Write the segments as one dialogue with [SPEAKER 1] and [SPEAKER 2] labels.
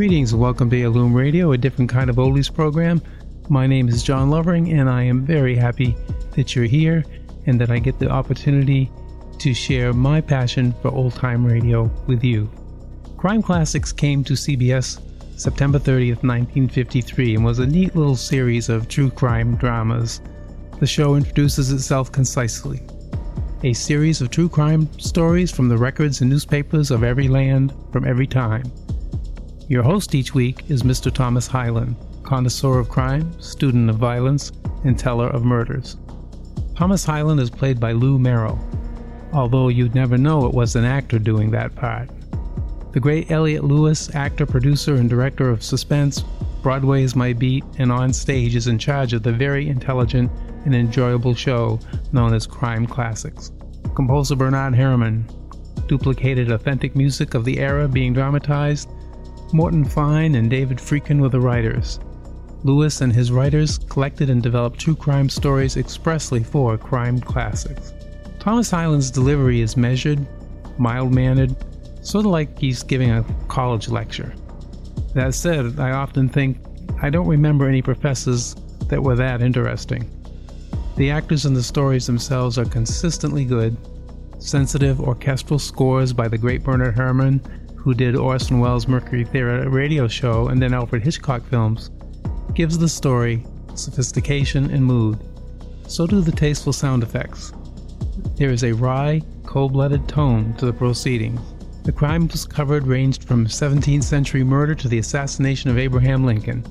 [SPEAKER 1] Greetings and welcome to Heirloom Radio, a different kind of oldies program. My name is John Lovering, and I am very happy that you're here and that I get the opportunity to share my passion for old time radio with you. Crime Classics came to CBS September 30th, 1953, and was a neat little series of true crime dramas. The show introduces itself concisely. A series of true crime stories from the records and newspapers of every land from every time. Your host each week is Mr. Thomas Hyland, connoisseur of crime, student of violence, and teller of murders. Thomas Hyland is played by Lou Merrill, although you'd never know it was an actor doing that part. The great Elliott Lewis, actor, producer, and director of Suspense, Broadway is My Beat, and on stage is in charge of the very intelligent and enjoyable show known as Crime Classics. Composer Bernard Herrmann duplicated authentic music of the era being dramatized Morton Fine and David Friedkin were the writers. Lewis and his writers collected and developed true crime stories expressly for crime classics. Thomas Hyland's delivery is measured, mild mannered, sort of like he's giving a college lecture. That said, I often think I don't remember any professors that were that interesting. The actors in the stories themselves are consistently good. Sensitive orchestral scores by the great Bernard Herrmann who did Orson Welles' Mercury Theater radio show and then Alfred Hitchcock films, gives the story sophistication and mood. So do the tasteful sound effects. There is a wry, cold blooded tone to the proceedings. The crimes covered ranged from 17th century murder to the assassination of Abraham Lincoln.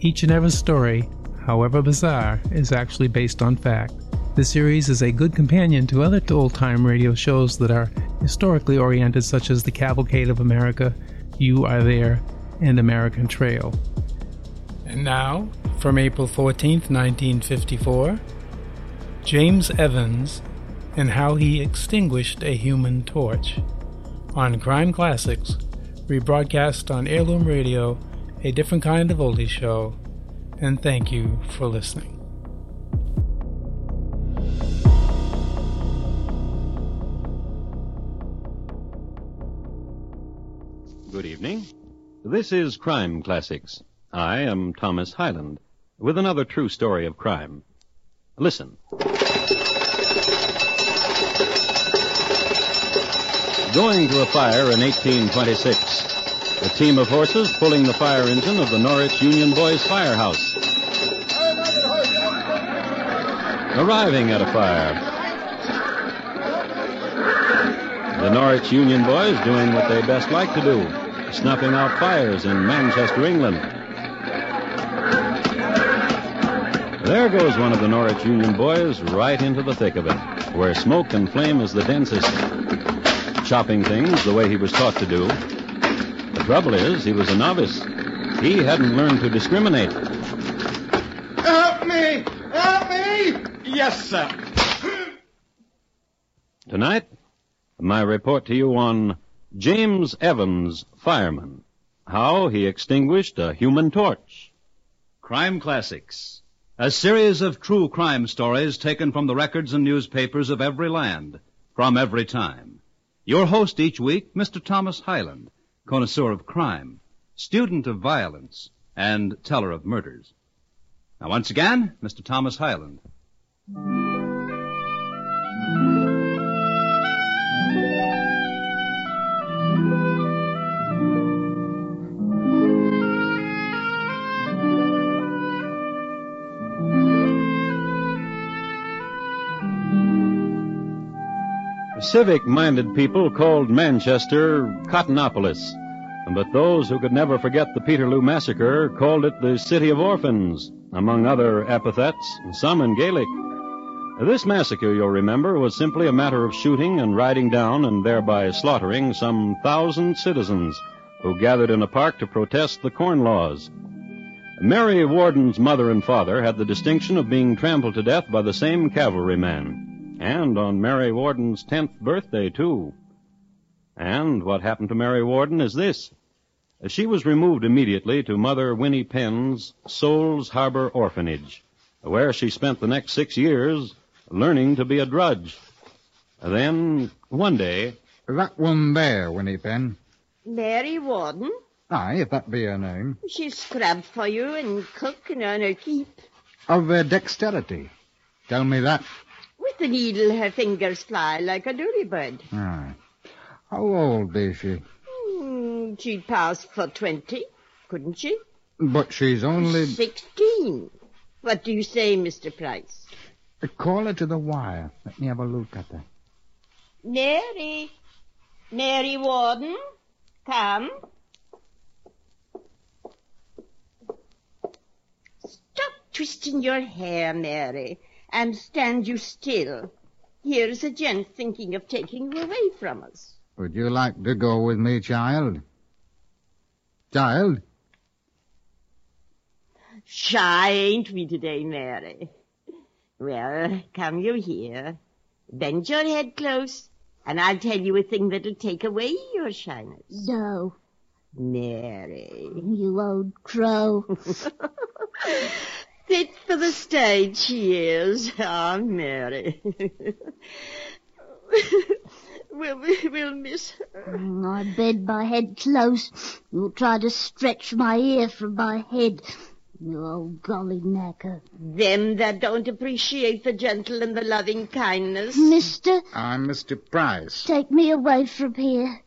[SPEAKER 1] Each and every story, however bizarre, is actually based on fact. The series is a good companion to other old time radio shows that are historically oriented, such as The Cavalcade of America, You Are There, and American Trail. And now, from April 14, 1954, James Evans and How He Extinguished a Human Torch on Crime Classics, rebroadcast on Heirloom Radio, a different kind of oldie show, and thank you for listening.
[SPEAKER 2] This is Crime Classics. I am Thomas Hyland with another true story of crime. Listen. Going to a fire in 1826. A team of horses pulling the fire engine of the Norwich Union Boys firehouse. Arriving at a fire. The Norwich Union Boys doing what they best like to do snuffing out fires in Manchester, England. There goes one of the Norwich Union boys right into the thick of it, where smoke and flame is the densest. Chopping things the way he was taught to do. The trouble is, he was a novice. He hadn't learned to discriminate.
[SPEAKER 3] Help me! Help me! Yes, sir.
[SPEAKER 2] Tonight, my report to you on James Evans, fireman. How he extinguished a human torch.
[SPEAKER 4] Crime Classics. A series of true crime stories taken from the records and newspapers of every land, from every time. Your host each week, Mr. Thomas Hyland, connoisseur of crime, student of violence, and teller of murders. Now once again, Mr. Thomas Hyland.
[SPEAKER 2] Civic minded people called Manchester Cottonopolis, but those who could never forget the Peterloo Massacre called it the City of Orphans, among other epithets, some in Gaelic. This massacre, you'll remember, was simply a matter of shooting and riding down and thereby slaughtering some thousand citizens who gathered in a park to protest the Corn Laws. Mary Warden's mother and father had the distinction of being trampled to death by the same cavalryman. And on Mary Warden's tenth birthday, too. And what happened to Mary Warden is this. She was removed immediately to Mother Winnie Penn's Souls Harbor Orphanage, where she spent the next six years learning to be a drudge. Then, one day,
[SPEAKER 5] That one there, Winnie Penn.
[SPEAKER 6] Mary Warden?
[SPEAKER 5] Aye, if that be her name.
[SPEAKER 6] She scrubbed for you and cook and earn her keep.
[SPEAKER 5] Of uh, dexterity. Tell me that.
[SPEAKER 6] With the needle, her fingers fly like a durybird.
[SPEAKER 5] Aye. How old is she?
[SPEAKER 6] Hmm, she'd pass for twenty, couldn't she?
[SPEAKER 5] But she's only...
[SPEAKER 6] Sixteen. What do you say, Mr. Price?
[SPEAKER 5] Call her to the wire. Let me have a look at her.
[SPEAKER 6] Mary. Mary Warden, come. Stop twisting your hair, Mary, and stand you still. Here's a gent thinking of taking you away from us.
[SPEAKER 5] Would you like to go with me, child? Child?
[SPEAKER 6] Shy, ain't we today, Mary? Well, come you here. Bend your head close, and I'll tell you a thing that'll take away your shyness.
[SPEAKER 7] No,
[SPEAKER 6] Mary.
[SPEAKER 7] you old crow.
[SPEAKER 6] Fit for the stage she is. Ah, Mary. we'll, we'll miss her.
[SPEAKER 7] I bend my head close. You'll try to stretch my ear from my head. You old golly knacker.
[SPEAKER 6] Them that don't appreciate the gentle and the loving kindness.
[SPEAKER 7] Mister,
[SPEAKER 5] I'm Mr. Price.
[SPEAKER 7] take me away from here.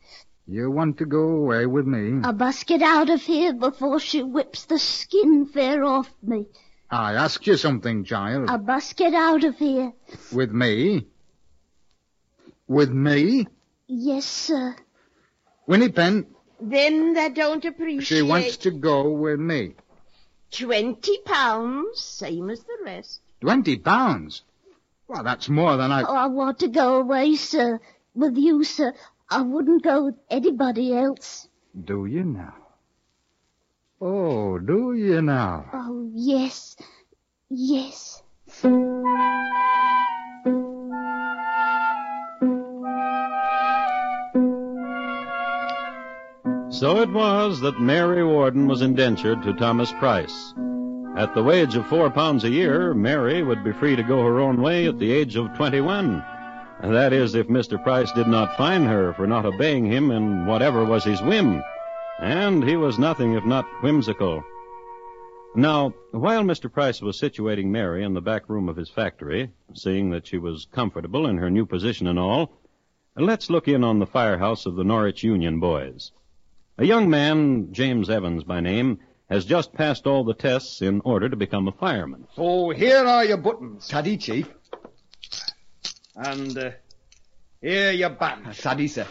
[SPEAKER 5] You want to go away with me?
[SPEAKER 7] I must get out of here before she whips the skin fair off me.
[SPEAKER 5] I asked you something, child.
[SPEAKER 7] I must get out of here.
[SPEAKER 5] With me? With me?
[SPEAKER 7] Yes, sir.
[SPEAKER 5] Winnie Penn,
[SPEAKER 6] Them that don't appreciate.
[SPEAKER 5] she wants to go with me.
[SPEAKER 6] Twenty pounds, same as the rest.
[SPEAKER 5] Twenty pounds? Well, that's more than I...
[SPEAKER 7] Oh, I want to go away, sir. With you, sir. I wouldn't go with anybody else.
[SPEAKER 5] Do you now? Oh, do you now?
[SPEAKER 7] Oh, yes. Yes.
[SPEAKER 2] So it was that Mary Warden was indentured to Thomas Price. At the wage of four pounds a year, Mary would be free to go her own way at the age of 21. And that is, if Mr. Price did not fine her for not obeying him in whatever was his whim. And he was nothing if not whimsical. Now, while Mr. Price was situating Mary in the back room of his factory, seeing that she was comfortable in her new position and all, let's look in on the firehouse of the Norwich Union boys. A young man, James Evans by name, has just passed all the tests in order to become a fireman.
[SPEAKER 3] So here are your buttons.
[SPEAKER 8] Taddy, Chief.
[SPEAKER 3] And uh, here your band.
[SPEAKER 8] Taddy, sir.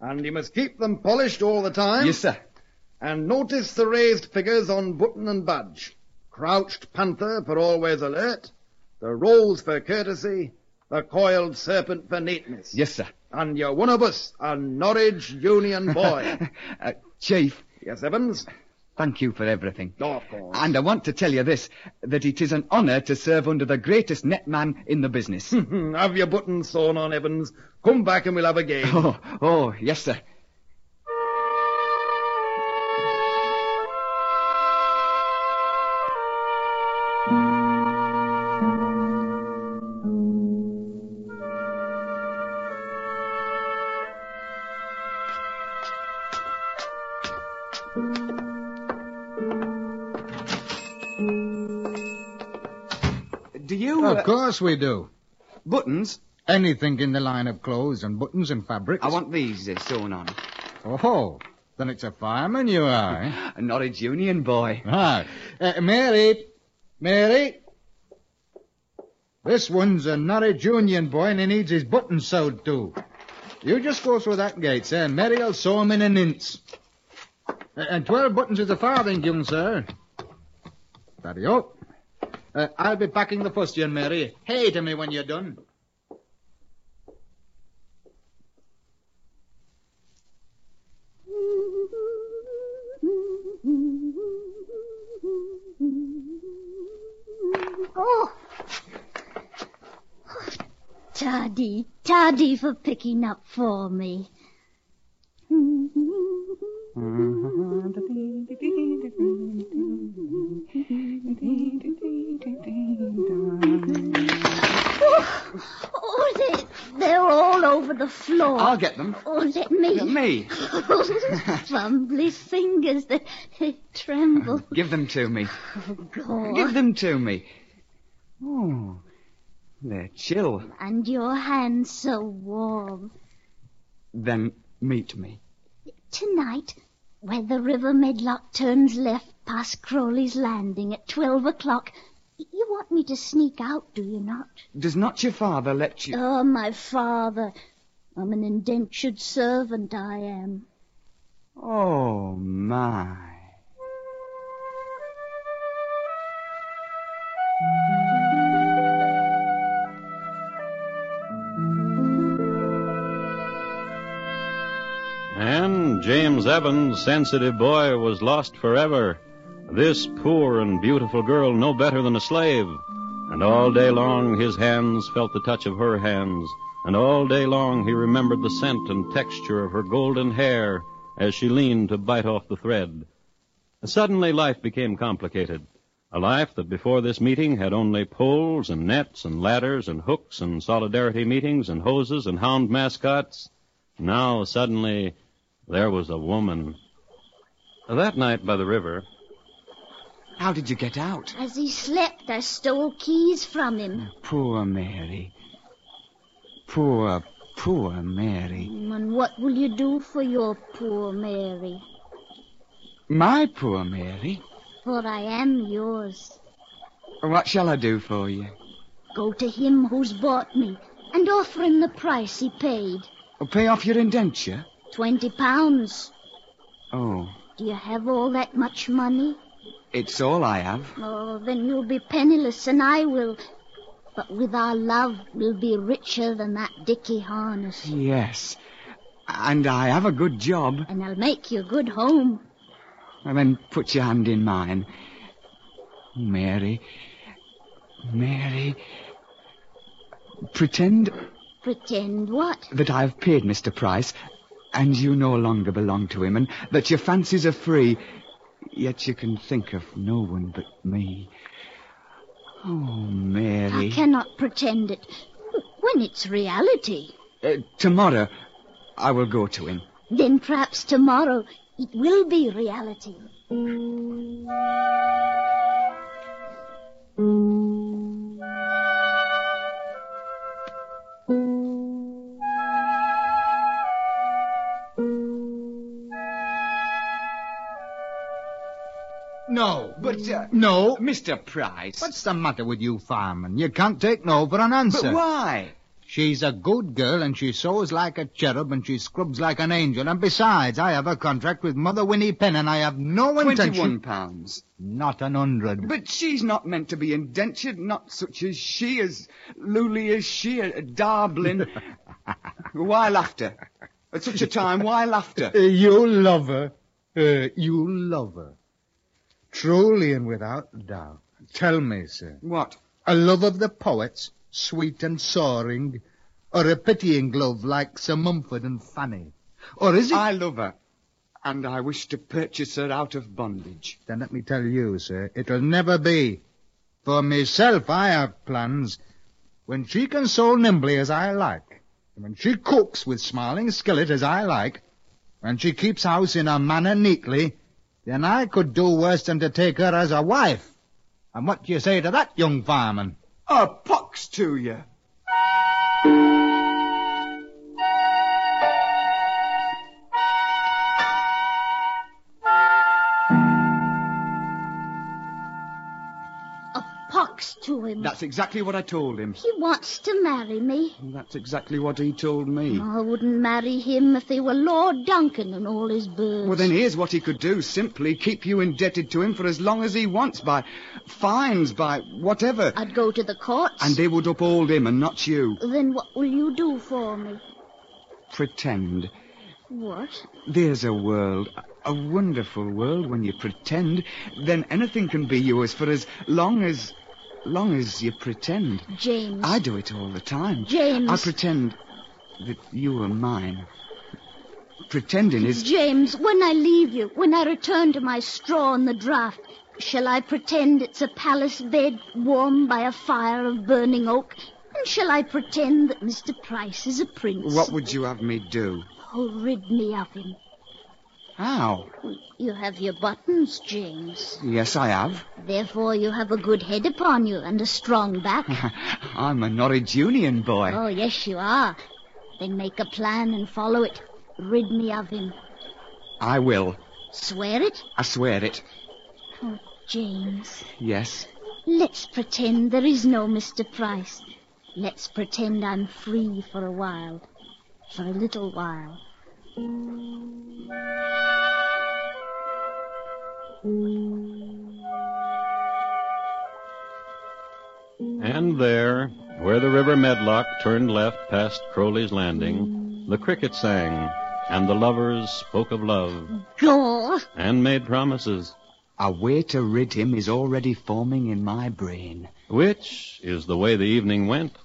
[SPEAKER 3] And you must keep them polished all the time.
[SPEAKER 8] Yes, sir.
[SPEAKER 3] And notice the raised figures on button and badge. Crouched panther for always alert. The rose for courtesy. The coiled serpent for neatness.
[SPEAKER 8] Yes, sir.
[SPEAKER 3] And you're one of us, a Norwich Union boy.
[SPEAKER 8] uh, Chief,
[SPEAKER 3] yes, Evans?
[SPEAKER 8] Thank you for everything.
[SPEAKER 3] Oh, of course.
[SPEAKER 8] And I want to tell you this, that it is an honour to serve under the greatest net man in the business.
[SPEAKER 3] have your buttons sewn on, Evans. Come back and we'll have a game.
[SPEAKER 8] oh, oh, yes, sir.
[SPEAKER 5] Course we do.
[SPEAKER 8] Buttons?
[SPEAKER 5] Anything in the line of clothes and buttons and fabrics.
[SPEAKER 8] I want these uh, sewn on.
[SPEAKER 5] Oh, then it's a fireman you are, eh?
[SPEAKER 8] A Norwich Union boy.
[SPEAKER 5] Ah, uh, Mary, Mary. This one's a Norwich Union boy and he needs his buttons sewed too. You just go through that gate, sir, and Mary'll sew 'em in an inch. Uh, and twelve buttons is a farthing, young sir. Daddy oh. Uh, I'll be packing the fustian, Mary. Hey to me when you're done.
[SPEAKER 7] Oh. Taddy, Taddy for picking up for me. Oh, they, they're all over the floor.
[SPEAKER 8] I'll get them.
[SPEAKER 7] Oh, let me.
[SPEAKER 8] Yeah, me.
[SPEAKER 7] Fumbly fingers they tremble.
[SPEAKER 8] Give them to me.
[SPEAKER 7] Oh, God.
[SPEAKER 8] Give them to me. Oh, they're chill.
[SPEAKER 7] And your hands so warm.
[SPEAKER 8] Then meet me.
[SPEAKER 7] Tonight, where the River Medlock turns left past Crowley's Landing at twelve o'clock, you want me to sneak out, do you not?
[SPEAKER 8] Does not your father let you?
[SPEAKER 7] Oh, my father. I'm an indentured servant, I am.
[SPEAKER 8] Oh, my.
[SPEAKER 2] And James Evans, sensitive boy, was lost forever. This poor and beautiful girl no better than a slave. And all day long his hands felt the touch of her hands, and all day long he remembered the scent and texture of her golden hair as she leaned to bite off the thread. Suddenly life became complicated. A life that before this meeting had only poles and nets and ladders and hooks and solidarity meetings and hoses and hound mascots. Now suddenly there was a woman. That night by the river,
[SPEAKER 8] How did you get out?
[SPEAKER 7] As he slept, I stole keys from him.
[SPEAKER 8] Poor Mary. Poor, poor Mary.
[SPEAKER 7] And what will you do for your poor Mary?
[SPEAKER 8] My poor Mary.
[SPEAKER 7] For I am yours.
[SPEAKER 8] What shall I do for you?
[SPEAKER 7] Go to him who's bought me and offer him the price he paid.
[SPEAKER 8] Oh, pay off your indenture?
[SPEAKER 7] Twenty pounds.
[SPEAKER 8] Oh,
[SPEAKER 7] Do you have all that much money?
[SPEAKER 8] It's all I have.
[SPEAKER 7] Oh, then you'll be penniless and I will. But with our love, we'll be richer than that dicky harness.
[SPEAKER 8] Yes. And I have a good job.
[SPEAKER 7] And I'll make you a good home.
[SPEAKER 8] And then put your hand in mine. Mary. Mary. Pretend
[SPEAKER 7] Pretend what?
[SPEAKER 8] that I've paid Mr. Price, and you no longer belong to him, and that your fancies are free, yet you can think of no one but me. Oh, Mary.
[SPEAKER 7] I cannot pretend it. When it's reality.
[SPEAKER 8] Uh, tomorrow, I will go to him.
[SPEAKER 7] Then perhaps tomorrow it will be reality.
[SPEAKER 5] No.
[SPEAKER 8] But, uh,
[SPEAKER 5] No.
[SPEAKER 8] Mr. Price.
[SPEAKER 5] What's the matter with you, fireman? You can't take no for an answer.
[SPEAKER 8] But why?
[SPEAKER 5] She's a good girl, and she sews like a cherub, and she scrubs like an angel. And besides, I have a contract with Mother Winnie Penn, and I have no intention...
[SPEAKER 8] Twenty-one pounds.
[SPEAKER 5] Not an hundred.
[SPEAKER 8] But she's not meant to be indentured, not such as she, as lowly as she, a darling. why laughter? At such a time, why laughter?
[SPEAKER 5] Uh, you love her. Uh, you love her. Truly and without doubt. Tell me, sir.
[SPEAKER 8] What?
[SPEAKER 5] A love of the poets, sweet and soaring, or a pitying love like Sir Mumford and Fanny? Or is it...
[SPEAKER 8] I love her, and I wish to purchase her out of bondage.
[SPEAKER 5] Then let me tell you, sir, it'll never be. For myself, I have plans. When she can sew nimbly as I like, and when she cooks with smiling skillet as I like, when she keeps house in her manner neatly, then I could do worse than to take her as a wife. And what do you say to that, young fireman?
[SPEAKER 8] A pox to you!
[SPEAKER 7] Pox to him.
[SPEAKER 8] That's exactly what I told him.
[SPEAKER 7] He wants to marry me.
[SPEAKER 8] That's exactly what he told me.
[SPEAKER 7] I wouldn't marry him if he were Lord Duncan and all his birds.
[SPEAKER 8] Well, then here's what he could do. Simply keep you indebted to him for as long as he wants by fines, by whatever.
[SPEAKER 7] I'd go to the courts.
[SPEAKER 8] And they would uphold him and not you.
[SPEAKER 7] Then what will you do for me?
[SPEAKER 8] Pretend.
[SPEAKER 7] What?
[SPEAKER 8] There's a world, a wonderful world when you pretend. Then anything can be yours for as long as, long as you pretend.
[SPEAKER 7] James.
[SPEAKER 8] I do it all the time.
[SPEAKER 7] James.
[SPEAKER 8] I pretend that you are mine. Pretending is
[SPEAKER 7] James, when I leave you, when I return to my straw in the draft, shall I pretend it's a palace bed warmed by a fire of burning oak? And shall I pretend that Mr. Price is a prince?
[SPEAKER 8] What would you have me do?
[SPEAKER 7] Oh, rid me of him.
[SPEAKER 8] How?
[SPEAKER 7] You have your buttons, James.
[SPEAKER 8] Yes, I have.
[SPEAKER 7] Therefore, you have a good head upon you and a strong back.
[SPEAKER 8] I'm a Norwich Union boy.
[SPEAKER 7] oh, yes, you are. Then make a plan and follow it. Rid me of him.
[SPEAKER 8] I will.
[SPEAKER 7] Swear it?
[SPEAKER 8] I swear it.
[SPEAKER 7] Oh, James.
[SPEAKER 8] Yes.
[SPEAKER 7] Let's pretend there is no Mr. Price. Let's pretend I'm free for a while. For a little while.
[SPEAKER 2] And there, where the river Medlock turned left past Crowley's Landing, the cricket sang, and the lovers spoke of love
[SPEAKER 7] Go!
[SPEAKER 2] and made promises,
[SPEAKER 8] A way to rid him is already forming in my brain.
[SPEAKER 2] which is the way the evening went.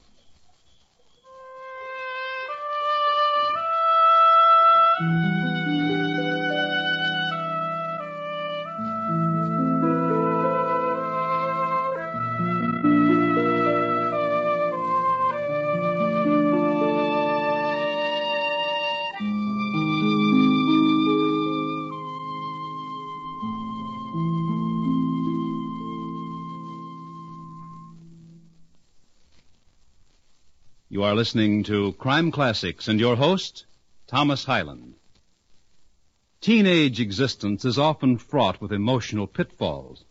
[SPEAKER 4] You are listening to Crime Classics and your host, Thomas Hyland. Teenage existence is often fraught with emotional pitfalls.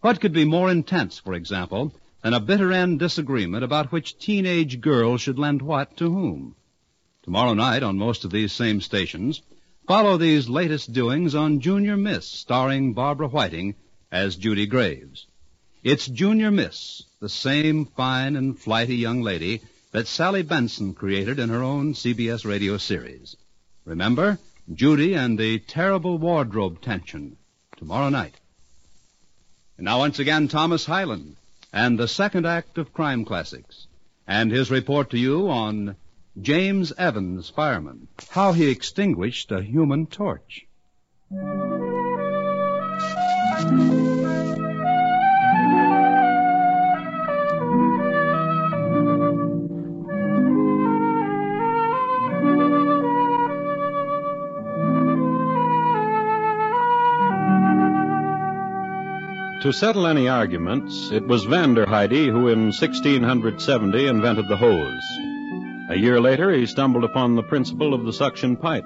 [SPEAKER 4] What could be more intense, for example, than a bitter end disagreement about which teenage girl should lend what to whom? Tomorrow night on most of these same stations, follow these latest doings on Junior Miss, starring Barbara Whiting as Judy Graves. It's Junior Miss, the same fine and flighty young lady that Sally Benson created in her own CBS radio series. Remember, Judy and the terrible wardrobe tension, tomorrow night. And now once again, Thomas Hyland and the second act of Crime Classics and his report to you on James Evans, fireman, how he extinguished a human torch.
[SPEAKER 2] To settle any arguments, it was Vanderheide who in 1670 invented the hose. A year later, he stumbled upon the principle of the suction pipe,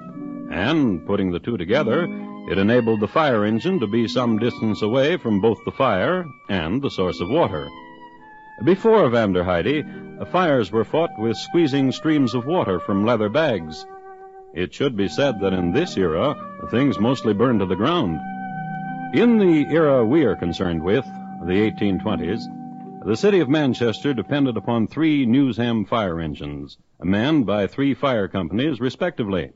[SPEAKER 2] and, putting the two together, it enabled the fire engine to be some distance away from both the fire and the source of water. Before Vanderheide, fires were fought with squeezing streams of water from leather bags. It should be said that in this era, things mostly burned to the ground. In the era we are concerned with, the 1820s, the city of Manchester depended upon three Newsham fire engines, manned by three fire companies respectively.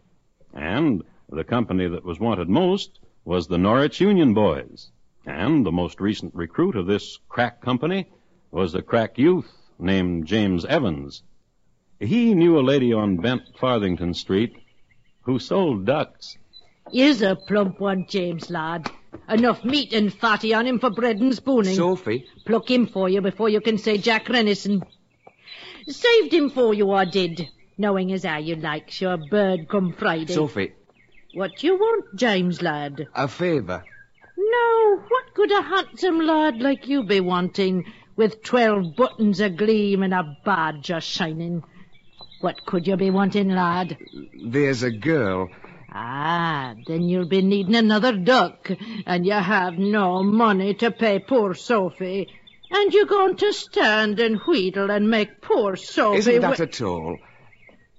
[SPEAKER 2] And the company that was wanted most was the Norwich Union Boys. And the most recent recruit of this crack company was a crack youth named James Evans. He knew a lady on Bent Farthington Street who sold ducks.
[SPEAKER 9] Here's a plump one, James, lad. Enough meat and fatty on him for bread and spooning.
[SPEAKER 8] Sophie,
[SPEAKER 9] Pluck him for you before you can say Jack Robinson. Saved him for you, I did. Knowing as how you likes your bird come Friday.
[SPEAKER 8] Sophie,
[SPEAKER 9] What you want, James, lad?
[SPEAKER 8] a favour.
[SPEAKER 9] No, what could a handsome lad like you be wanting, with twelve buttons a gleam and a badge a shining? What could you be wanting, lad?
[SPEAKER 8] There's a girl.
[SPEAKER 9] Ah, then you'll be needing another duck, and you have no money to pay poor Sophie. And you're going to stand and wheedle and make poor Sophie...
[SPEAKER 8] Isn't that at all?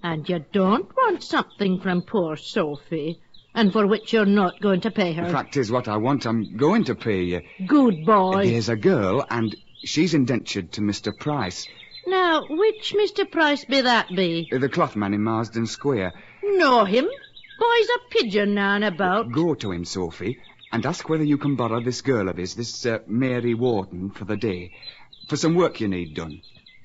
[SPEAKER 9] And you don't want something from poor Sophie, and for which you're not going to pay her.
[SPEAKER 8] The fact is, what I want, I'm going to pay you.
[SPEAKER 9] Good boy.
[SPEAKER 8] There's a girl, and she's indentured to Mr. Price,
[SPEAKER 9] Now, which Mr. Price be that be?
[SPEAKER 8] the cloth man in Marsden Square.
[SPEAKER 9] Know him? Boy's a pigeon now and about.
[SPEAKER 8] Go to him, Sophie, and ask whether you can borrow this girl of his, this uh, Mary Wharton, for the day. For some work you need done.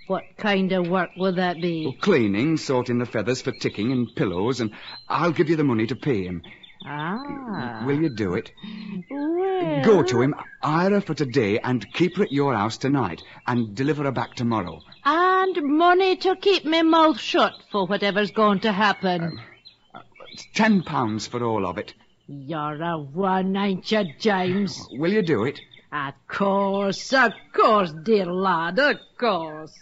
[SPEAKER 9] What kind of work would that be?
[SPEAKER 8] Cleaning, sorting the feathers for ticking and pillows, and I'll give you the money to pay him.
[SPEAKER 9] Ah.
[SPEAKER 8] Will you do it?
[SPEAKER 9] Well.
[SPEAKER 8] Go to him, hire her for today, and keep her at your house tonight, and deliver her back tomorrow.
[SPEAKER 9] And money to keep me mouth shut for whatever's going to happen.
[SPEAKER 8] Ten pounds for all of it.
[SPEAKER 9] You're a one, ain't you, James?
[SPEAKER 8] Will you do it?
[SPEAKER 9] Of course, of course, dear lad, of course.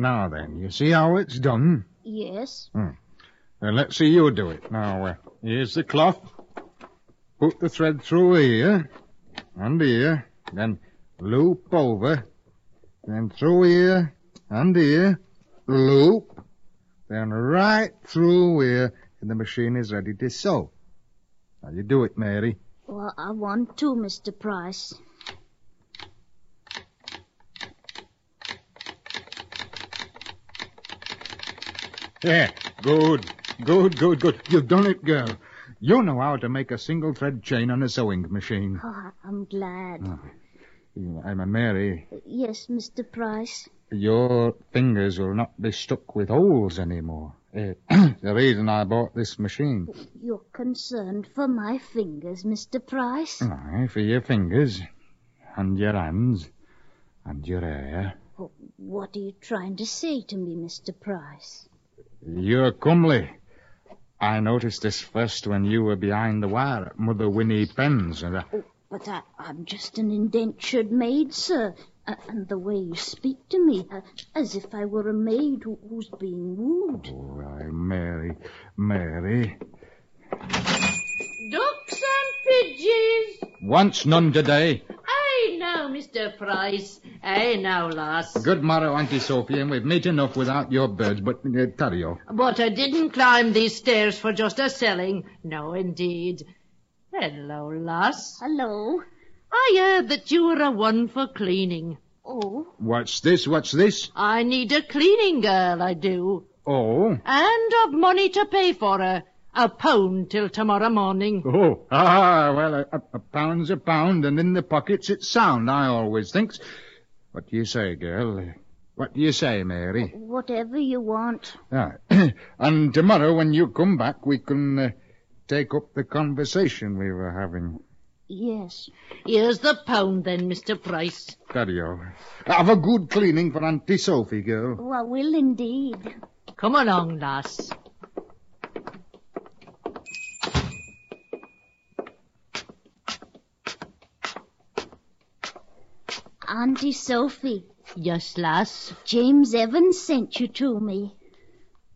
[SPEAKER 5] Now then, you see how it's done?
[SPEAKER 7] Yes.
[SPEAKER 5] Then let's see you do it. Now, uh, here's the cloth. Put the thread through here and here, then loop over, then through here and here, loop, then right through here, and the machine is ready to sew. Now you do it, Mary.
[SPEAKER 7] Well, I want to, Mr. Price.
[SPEAKER 5] Yeah, good, good, good, good. You've done it, girl. You know how to make a single thread chain on a sewing machine.
[SPEAKER 7] Oh, I'm glad.
[SPEAKER 5] I'm a Mary.
[SPEAKER 7] Yes, Mr. Price.
[SPEAKER 5] Your fingers will not be stuck with holes anymore. Eh, the reason I bought this machine.
[SPEAKER 7] You're concerned for my fingers, Mr. Price?
[SPEAKER 5] Aye, for your fingers, and your hands, and your hair.
[SPEAKER 7] Oh, What are you trying to say to me, Mr. Price?
[SPEAKER 5] You're comely. I noticed this first when you were behind the wire at Mother Winnie Penn's. And I,
[SPEAKER 7] But I, I'm just an indentured maid, sir. Uh, and the way you speak to me, uh, as if I were a maid who, who's being wooed.
[SPEAKER 5] oh, aye, Mary, Mary.
[SPEAKER 9] Ducks and pigeons.
[SPEAKER 5] Once none today.
[SPEAKER 9] Aye now, Mr. Price. Aye now, lass.
[SPEAKER 5] Good morrow, Auntie Sophie, and we've meat enough without your birds, but uh, tarry you.
[SPEAKER 9] But I didn't climb these stairs for just a selling. No, indeed. Hello, lass.
[SPEAKER 7] Hello.
[SPEAKER 9] I heard that you were a one for cleaning.
[SPEAKER 7] Oh,
[SPEAKER 5] What's this? What's this?
[SPEAKER 9] I need a cleaning girl, I do.
[SPEAKER 5] Oh.
[SPEAKER 9] And of money to pay for her. A pound till tomorrow morning.
[SPEAKER 5] Oh, ah, well, a, a, a pound's a pound, and in the pockets it's sound, I always thinks. What do you say, girl? What do you say, Mary?
[SPEAKER 7] whatever you want.
[SPEAKER 5] Ah, and tomorrow, when you come back, we can uh, take up the conversation we were having.
[SPEAKER 7] Yes.
[SPEAKER 9] Here's the pound then, Mr. Price.
[SPEAKER 5] Daddy-o. Have a good cleaning for Auntie Sophie, girl.
[SPEAKER 7] Oh, I will indeed.
[SPEAKER 9] Come along, lass.
[SPEAKER 7] Auntie Sophie,
[SPEAKER 9] Yes, lass.
[SPEAKER 7] James Evans sent you to me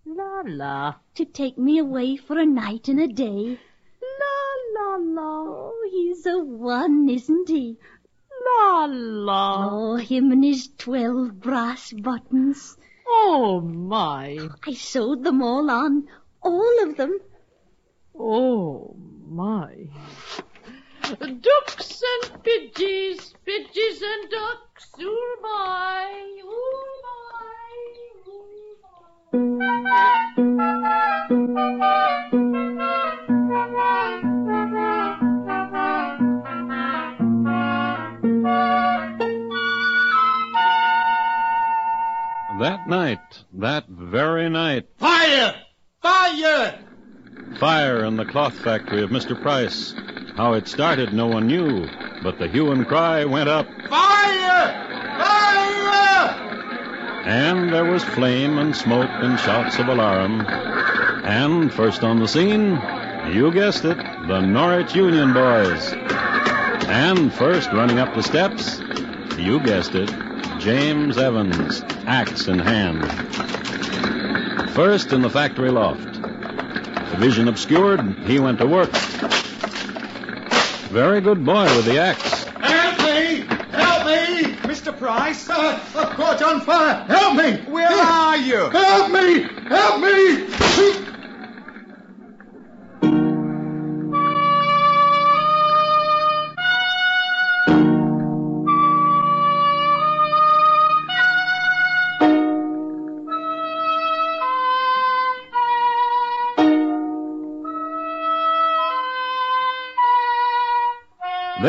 [SPEAKER 9] La la.
[SPEAKER 7] to take me away for a night and a day.
[SPEAKER 9] La la la.
[SPEAKER 7] Oh, he's a one, isn't he?
[SPEAKER 9] La la.
[SPEAKER 7] Oh, him and his twelve brass buttons.
[SPEAKER 9] Oh my.
[SPEAKER 7] I sewed them all on, all of them.
[SPEAKER 9] Oh my. Ducks and pidgeys, pidgeys and ducks, ooh my, ooh my, ooh my.
[SPEAKER 2] That night, that very night,
[SPEAKER 3] Fire! Fire!
[SPEAKER 2] fire in the cloth factory of Mr. Price. How it started, no one knew, but the hue and cry went up,
[SPEAKER 3] Fire! Fire!
[SPEAKER 2] and there was flame and smoke and shouts of alarm. And first on the scene, you guessed it, the Norwich Union boys. And first running up the steps, you guessed it, James Evans, axe in hand. First in the factory loft. The vision obscured, he went to work. Very good boy with the axe.
[SPEAKER 3] Help me! Help me!
[SPEAKER 5] Mr. Price?
[SPEAKER 3] Uh, I've caught on fire! Help me!
[SPEAKER 5] Where are you?
[SPEAKER 3] Help me! Help me!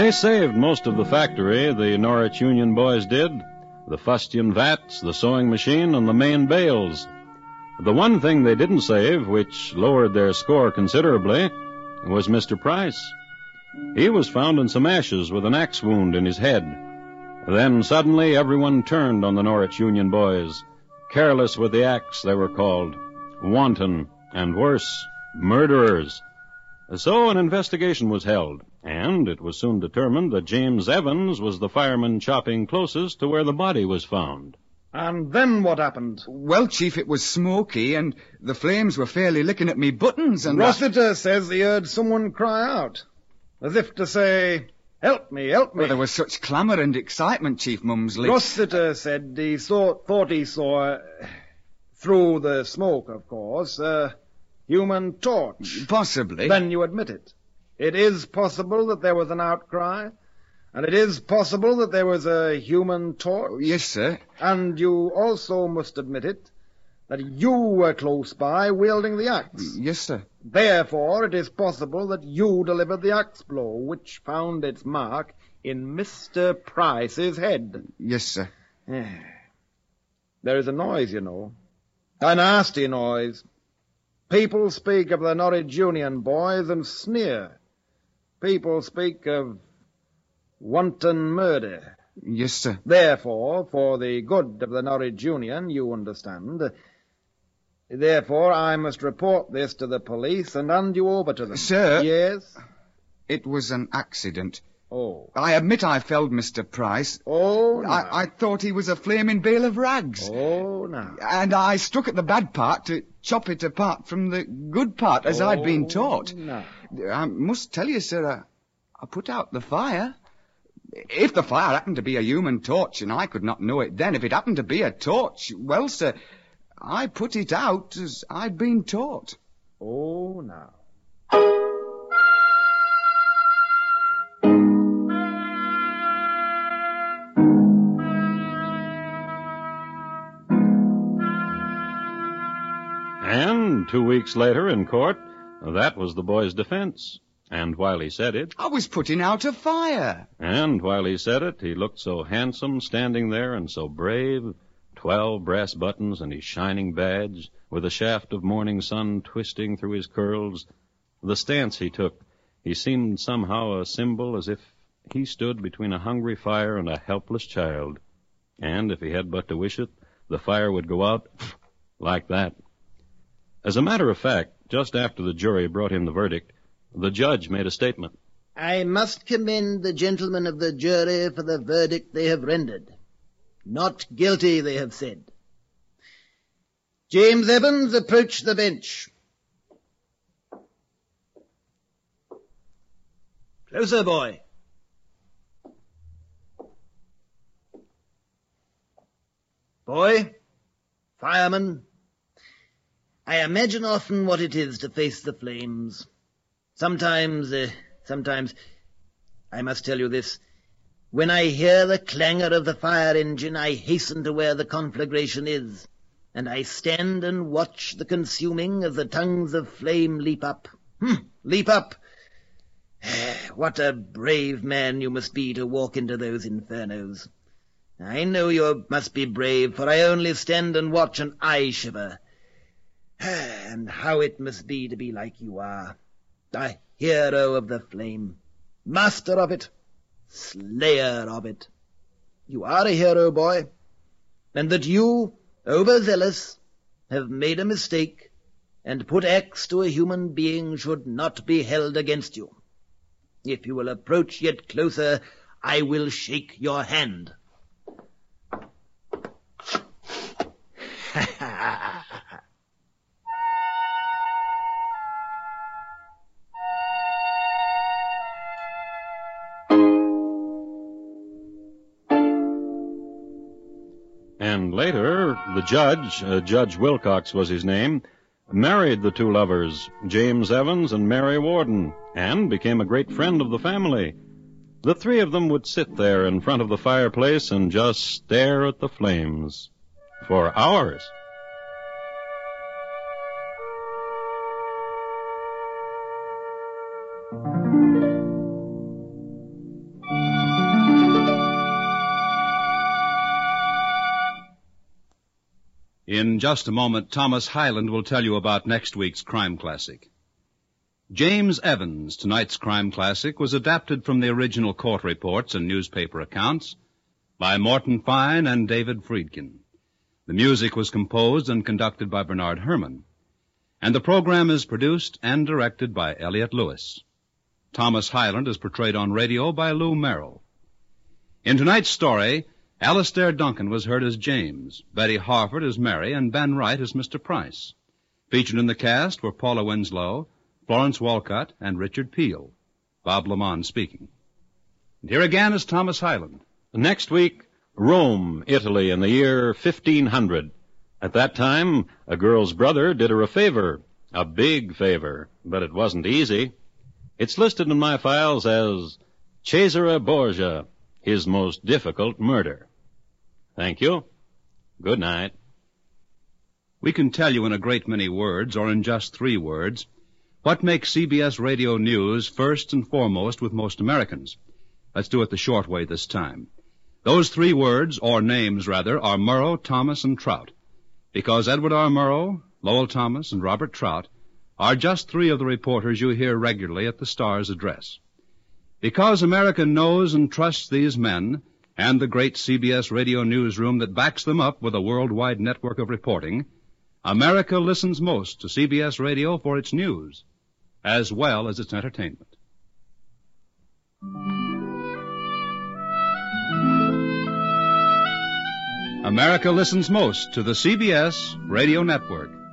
[SPEAKER 2] They saved most of the factory, the Norwich Union boys did. The fustian vats, the sewing machine, and the main bales. The one thing they didn't save, which lowered their score considerably, was Mr. Price. He was found in some ashes with an axe wound in his head. Then suddenly everyone turned on the Norwich Union boys. Careless with the axe, they were called. Wanton, and worse, murderers. So an investigation was held, and it was soon determined that James Evans was the fireman chopping closest to where the body was found.
[SPEAKER 3] And then what happened?
[SPEAKER 8] Well, Chief, it was smoky, and the flames were fairly licking at me buttons, and... I-
[SPEAKER 3] Rossiter says he heard someone cry out, as if to say, Help me, help me.
[SPEAKER 8] Well, there was such clamour and excitement, Chief Mumsley.
[SPEAKER 3] Rossiter said he saw, thought he saw, uh, through the smoke, of course, a human torch.
[SPEAKER 8] Possibly.
[SPEAKER 3] Then you admit it. It is possible that there was an outcry, and it is possible that there was a human torch.
[SPEAKER 8] Oh, yes, sir.
[SPEAKER 3] And you also must admit it, that you were close by wielding the axe.
[SPEAKER 8] Mm, yes, sir.
[SPEAKER 3] Therefore, it is possible that you delivered the axe blow, which found its mark in Mr. Price's head.
[SPEAKER 8] Yes, sir.
[SPEAKER 3] There is a noise, you know. A nasty noise. People speak of the Norwich Union boys and sneer. People speak of wanton murder.
[SPEAKER 8] Yes, sir.
[SPEAKER 3] Therefore, for the good of the Norwich Union, you understand, therefore I must report this to the police and hand you over to them.
[SPEAKER 8] Sir?
[SPEAKER 3] Yes?
[SPEAKER 8] It was an accident.
[SPEAKER 3] Oh.
[SPEAKER 8] I admit I felled Mr. Price.
[SPEAKER 3] Oh, now.
[SPEAKER 8] I, I thought he was a flaming bale of rags.
[SPEAKER 3] Oh, now.
[SPEAKER 8] And I struck at the bad part to chop it apart from the good part, as I'd been oh, taught.
[SPEAKER 3] Oh, now.
[SPEAKER 8] I must tell you, sir, I, I put out the fire. If the fire happened to be a human torch, and I could not know it then, if it happened to be a torch, well, sir, I put it out as I'd been taught.
[SPEAKER 3] Oh, now.
[SPEAKER 2] And two weeks later in court, that was the boy's defense. And while he said it,
[SPEAKER 8] I was putting out a fire.
[SPEAKER 2] and while he said it, he looked so handsome standing there and so brave, twelve brass buttons and his shining badge, with a shaft of morning sun twisting through his curls. The stance he took, he seemed somehow a symbol as if he stood between a hungry fire and a helpless child. And if he had but to wish it, the fire would go out like that. As a matter of fact, just after the jury brought in the verdict, the judge made a statement.
[SPEAKER 10] I must commend the gentlemen of the jury for the verdict they have rendered. Not guilty, they have said. James Evans, approach the bench. Closer, boy. Boy, fireman, I imagine often what it is to face the flames. Sometimes, uh, sometimes, I must tell you this. When I hear the clangor of the fire engine, I hasten to where the conflagration is, and I stand and watch the consuming as the tongues of flame leap up. Hmm, leap up! What a brave man you must be to walk into those infernos. I know you must be brave, for I only stand and watch and I shiver. And how it must be to be like you are, a hero of the flame, master of it, slayer of it. You are a hero, boy, and that you, overzealous, have made a mistake and put axe to a human being should not be held against you. If you will approach yet closer, I will shake your hand.
[SPEAKER 2] And later, the judge, uh, Judge Wilcox was his name, married the two lovers, James Evans and Mary Warden, and became a great friend of the family. The three of them would sit there in front of the fireplace and just stare at the flames for hours.
[SPEAKER 4] In just a moment, Thomas Hyland will tell you about next week's crime classic. James Evans, tonight's crime classic, was adapted from the original court reports and newspaper accounts by Morton Fine and David Friedkin. The music was composed and conducted by Bernard Herrmann, And the program is produced and directed by Elliott Lewis. Thomas Hyland is portrayed on radio by Lou Merrill. In tonight's story, Alastair Duncan was heard as James, Betty Harford as Mary, and Ben Wright as Mr. Price. Featured in the cast were Paula Winslow, Florence Walcott, and Richard Peel. Bob LeMond speaking. And here again is Thomas Hyland.
[SPEAKER 2] Next week, Rome, Italy, in the year 1500. At that time, a girl's brother did her a favor, a big favor, but it wasn't easy. It's listed in my files as Cesare Borgia, his most difficult murder. Thank you. Good night.
[SPEAKER 4] We can tell you in a great many words, or in just three words, what makes CBS Radio News first and foremost with most Americans. Let's do it the short way this time. Those three words, or names rather, are Murrow, Thomas, and Trout. Because Edward R. Murrow, Lowell Thomas, and Robert Trout are just three of the reporters you hear regularly at the Star's address. Because America knows and trusts these men and the great CBS radio newsroom that backs them up with a worldwide network of reporting, America listens most to CBS radio for its news as well as its entertainment. America listens most to the CBS radio network.